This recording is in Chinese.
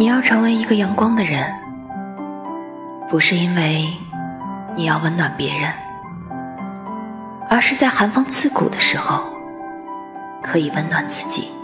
你要成为一个阳光的人不是因为你要温暖别人而是在寒风刺骨的时候可以温暖自己。